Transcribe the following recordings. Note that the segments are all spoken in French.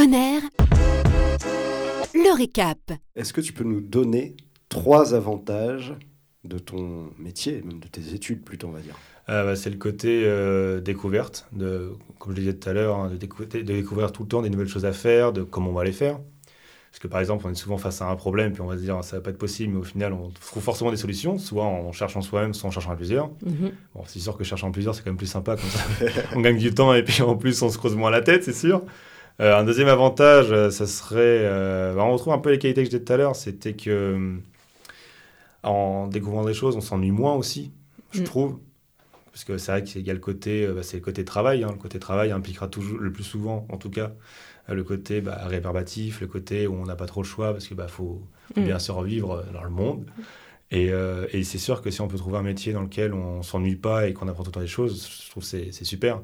Honor, le récap. Est-ce que tu peux nous donner trois avantages de ton métier, même de tes études plutôt, on va dire? Euh, bah, c'est le côté euh, découverte, de, comme je le disais tout à l'heure, hein, de, décou- de découvrir tout le temps des nouvelles choses à faire, de comment on va les faire. Parce que par exemple, on est souvent face à un problème, puis on va se dire ça va pas être possible, mais au final, on trouve forcément des solutions, soit en cherchant soi-même, soit en cherchant à plusieurs. Mhm. Bon, c'est sûr que cherchant plusieurs, c'est quand même plus sympa, comme ça on gagne du temps et puis en plus on se creuse moins la tête, c'est sûr. Euh, un deuxième avantage, euh, ça serait, euh, bah, on retrouve un peu les qualités que je disais tout à l'heure, c'était que en découvrant des choses, on s'ennuie moins aussi, je Mm. trouve. Parce que c'est vrai qu'il y a le côté, bah, c'est le côté travail. hein. Le côté travail impliquera toujours, le plus souvent, en tout cas, le côté bah, le côté où on n'a pas trop le choix parce qu'il bah, faut, faut Mm. bien survivre dans le monde. Et, euh, et c'est sûr que si on peut trouver un métier dans lequel on s'ennuie pas et qu'on apprend tout le temps des choses, je trouve que c'est c'est super.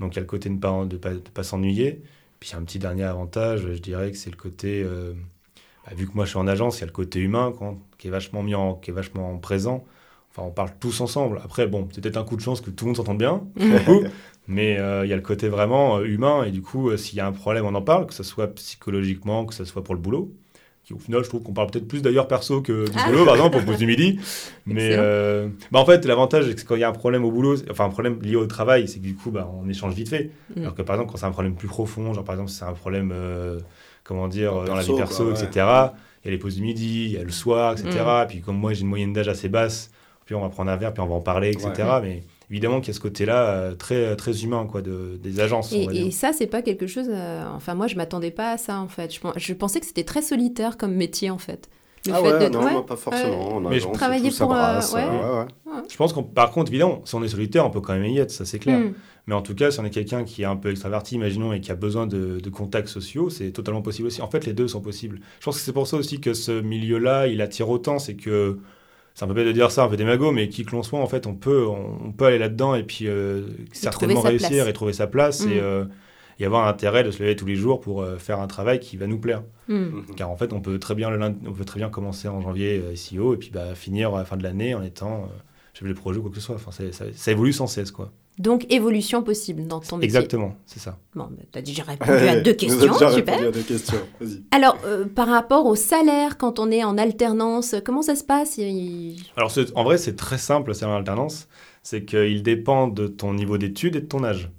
Donc il y a le côté de ne pas, de pas, de pas s'ennuyer. Puis un petit dernier avantage, je dirais que c'est le côté, euh, bah, vu que moi je suis en agence, il y a le côté humain quoi, qui est vachement mis en, qui est vachement présent. Enfin, on parle tous ensemble. Après, bon, c'est peut-être un coup de chance que tout le monde s'entende bien, mais euh, il y a le côté vraiment euh, humain. Et du coup, s'il y a un problème, on en parle, que ce soit psychologiquement, que ce soit pour le boulot. Qui, au final, je trouve qu'on parle peut-être plus d'ailleurs perso que du Ah. boulot, par exemple, au bout du midi. Mais euh, bah, en fait, l'avantage, c'est que quand il y a un problème au boulot, enfin un problème lié au travail, c'est que du coup, bah, on échange vite fait. Mm. Alors que par exemple, quand c'est un problème plus profond, genre par exemple, si c'est un problème, euh, comment dire, euh, dans la Perso, vie perso, quoi, etc., il y a les pauses du midi, il y a le soir, etc. Mm. Puis comme moi, j'ai une moyenne d'âge assez basse, puis on va prendre un verre, puis on va en parler, etc. Ouais. Mais évidemment qu'il y a ce côté-là euh, très, très humain quoi, de, des agences. on va Et, dire. et ça, c'est pas quelque chose. euh, enfin, moi, je m'attendais pas à ça, en fait. Je, pen- je pensais que c'était très solitaire comme métier, en fait. Le Ah fait ouais, d'être- non, ouais. moi, pas forcément. En Mais je travaillais pour, euh, brasse, ouais. ouais, ouais. Je pense qu'on, par contre, évidemment, si on est solitaire, on peut quand même y être, ça c'est clair. Mm. Mais en tout cas, si on est quelqu'un qui est un peu extraverti, imaginons, et qui a besoin de, de contacts sociaux, c'est totalement possible aussi. En fait, les deux sont possibles. Je pense que c'est pour ça aussi que ce milieu-là, il attire autant. C'est que, c'est un peu bête de dire ça, un peu démago, mais qui que l'on soit, en fait, on peut, on, on peut aller là-dedans et puis euh, certainement réussir place. et trouver sa place Mm. et, euh, y avoir intérêt de se lever tous les jours pour euh, faire un travail qui va nous plaire. Mm. Car en fait, on peut très bien, le lundi- on peut très bien commencer en janvier euh, SEO et puis bah, finir à la fin de l'année en étant euh, chef de projet ou quoi que ce soit. Enfin, ça, ça évolue sans cesse, quoi. Donc, évolution possible dans ton métier. Exactement, c'est ça. Bon, bah, t'as déjà répondu à deux Vous questions, avez déjà super. répondu à deux questions. Vas-y. Alors, euh, par rapport au salaire, quand on est en alternance, comment ça se passe? Il- Alors, c'est- en vrai, c'est très simple, le salaire en alternance. C'est qu'il dépend de ton niveau d'études et de ton âge.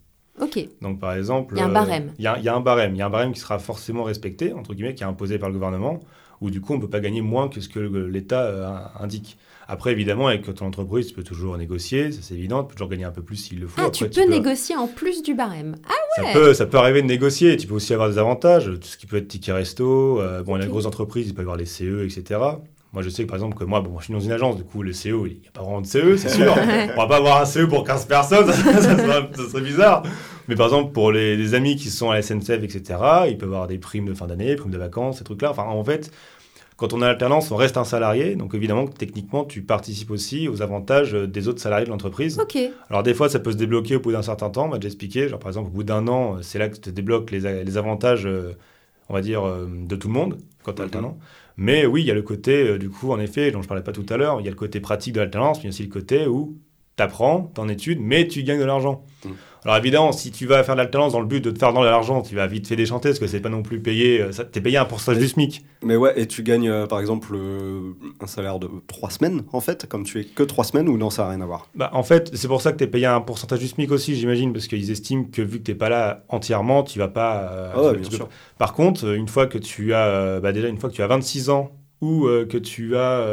Ok. Donc, par exemple. Il y a un euh, barème. Il y, a- il y a un barème. Il y a un barème qui sera forcément respecté, entre guillemets, qui est imposé par le gouvernement, où du coup, on ne peut pas gagner moins que ce que l'État euh, indique. Après, évidemment, avec ton entreprise, tu peux toujours négocier, ça c'est évident, tu peux toujours gagner un peu plus s'il le faut. Ah, Après, tu peux négocier en plus du barème. Ah, Ça, peut, ça peut arriver de négocier. Tu peux aussi avoir des avantages, tout ce qui peut être ticket resto. euh, bon, les Ok. grosses entreprises, il peut y avoir les CE, etc. Moi, je sais que par exemple, que moi, bon, je suis dans une agence, du coup, le CE, il n'y a pas vraiment de CE, c'est sûr. On va pas avoir un CE pour 15 personnes, ça serait bizarre. Mais par exemple, pour les, les amis qui sont à la SNCF, etc., ils peuvent avoir des primes de fin d'année, primes de vacances, ces trucs-là. Enfin, en fait, quand on est à l'alternance, on reste un salarié. Donc, évidemment, techniquement, tu participes aussi aux avantages des autres salariés de l'entreprise. ok. Alors des fois, ça peut se débloquer au bout d'un certain temps, on m'a déjà expliqué. Genre par exemple, au bout d'un an, c'est là que tu te débloques les, a- les avantages, euh, on va dire, euh, de tout le monde quand tu es Mhm. alternant. Mais oui, il y a le côté, euh, du coup, en effet, dont je parlais pas tout à l'heure, il y a le côté pratique de l'alternance, mais il y a aussi le côté où tu apprends, tu en études, mais tu gagnes de l'argent. Mhm. Alors évidemment, si tu vas faire de l'alternance dans le but de te faire dans l'argent, tu vas vite fait déchanter, parce que c'est pas non plus payé, euh, t'es payé un pourcentage du SMIC. Mais ouais, et tu gagnes euh, par exemple euh, un salaire de trois semaines en fait, comme tu es que trois semaines ou non, ça n'a rien à voir? Bah, en fait, c'est pour ça que tu es payé un pourcentage du SMIC aussi, j'imagine, parce qu'ils estiment que vu que tu pas là entièrement, tu vas pas. euh, Ah ouais, bien sûr. Par contre, une fois que tu as, bah, déjà une fois que tu as 26 ans ou que tu as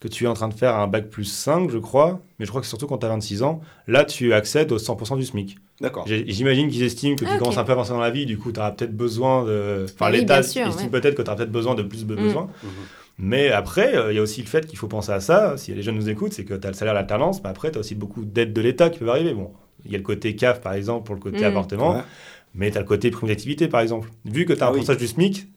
que tu es en train de faire un bac plus 5, je crois, mais je crois que surtout quand tu as 26 ans, là tu accèdes au 100% du SMIC. D'accord. J'imagine qu'ils estiment que tu Ah, ok. commences un peu à avancer dans la vie, du coup tu auras peut-être besoin de. Enfin, Ah oui, l'État estime ouais. peut-être que tu auras peut-être besoin de plus de Mm. besoins. Mhm. Mais après, euh, il y a aussi le fait qu'il faut penser à ça. Si les jeunes nous écoutent, c'est que tu as le salaire d'alternance, mais après, tu as aussi beaucoup d'aides de l'État qui peuvent arriver. Bon, il y a le côté CAF, par exemple, pour le côté Mm. appartement, Ouais. mais tu as le côté prime d'activité, par exemple. Vu que tu as Ah un oui. pourcentage du SMIC,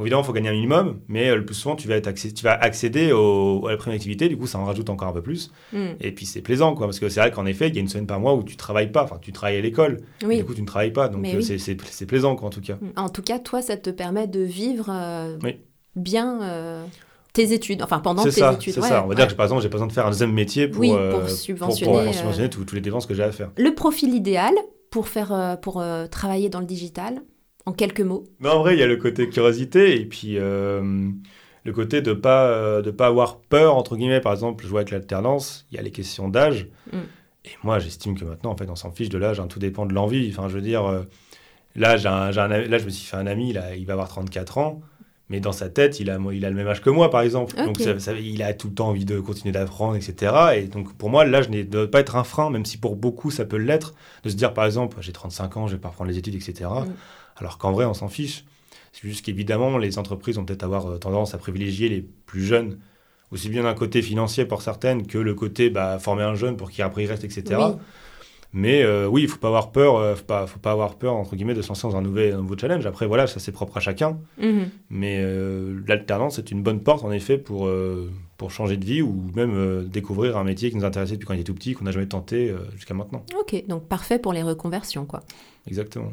bon, évidemment, il faut gagner un minimum, mais euh, le plus souvent, tu vas, être accé- tu vas accéder au- à la prime d'activité, du coup, ça en rajoute encore un peu plus. Hmm. Et puis, c'est plaisant, quoi, parce que c'est vrai qu'en effet, il y a une semaine par mois où tu travailles pas, enfin, tu travailles à l'école, Oui. du coup, tu ne travailles pas, donc euh, oui. c'est- plaisant, quoi, en tout cas. En tout cas, toi, ça te permet de vivre euh, Oui. bien euh, tes études, enfin pendant tes ça, études. c'est ouais, ça. On va ouais. dire que par exemple, j'ai pas besoin de faire un deuxième métier pour, Oui, pour subventionner, pour subventionner tous tous les dépenses que j'ai à faire. Le profil idéal pour, faire, pour euh, travailler dans le digital En quelques mots. Mais en vrai, il y a le côté curiosité et puis euh, le côté de pas euh, de pas avoir peur entre guillemets. Par exemple, je vois avec l'alternance, il y a les questions d'âge. Mm. Et moi, j'estime que maintenant, en fait, on s'en fiche de l'âge. hein, tout dépend de l'envie. Enfin, je veux dire, euh, là, j'ai là, je me suis fait un ami. Là, il va avoir 34 ans. Mais dans sa tête, il a, il a le même âge que moi, par exemple. Donc, ça- ça- il a tout le temps envie de continuer d'apprendre, etc. Et donc, pour moi, l'âge ne doit pas être un frein, même si pour beaucoup, ça peut l'être. De se dire, par exemple, j'ai 35 ans, je vais pas reprendre les études, etc. Mm. Alors qu'en vrai, on s'en fiche. C'est juste qu'évidemment, les entreprises vont peut-être avoir euh, tendance à privilégier les plus jeunes, aussi bien d'un côté financier pour certaines que le côté bah, former un jeune pour qu'il après il reste, etc. Oui. Mais euh, oui, il faut pas avoir peur, euh, faut pas, faut pas avoir peur entre guillemets de se lancer dans un nouvel, un nouveau challenge. Après, voilà, ça c'est propre à chacun. Mhm. Mais euh, l'alternance c'est une bonne porte en effet pour euh, pour changer de vie ou même découvrir un métier qui nous intéressait depuis qu'on était tout petit, qu'on n'a jamais tenté jusqu'à maintenant. Ok, donc parfait pour les reconversions, quoi. Exactement.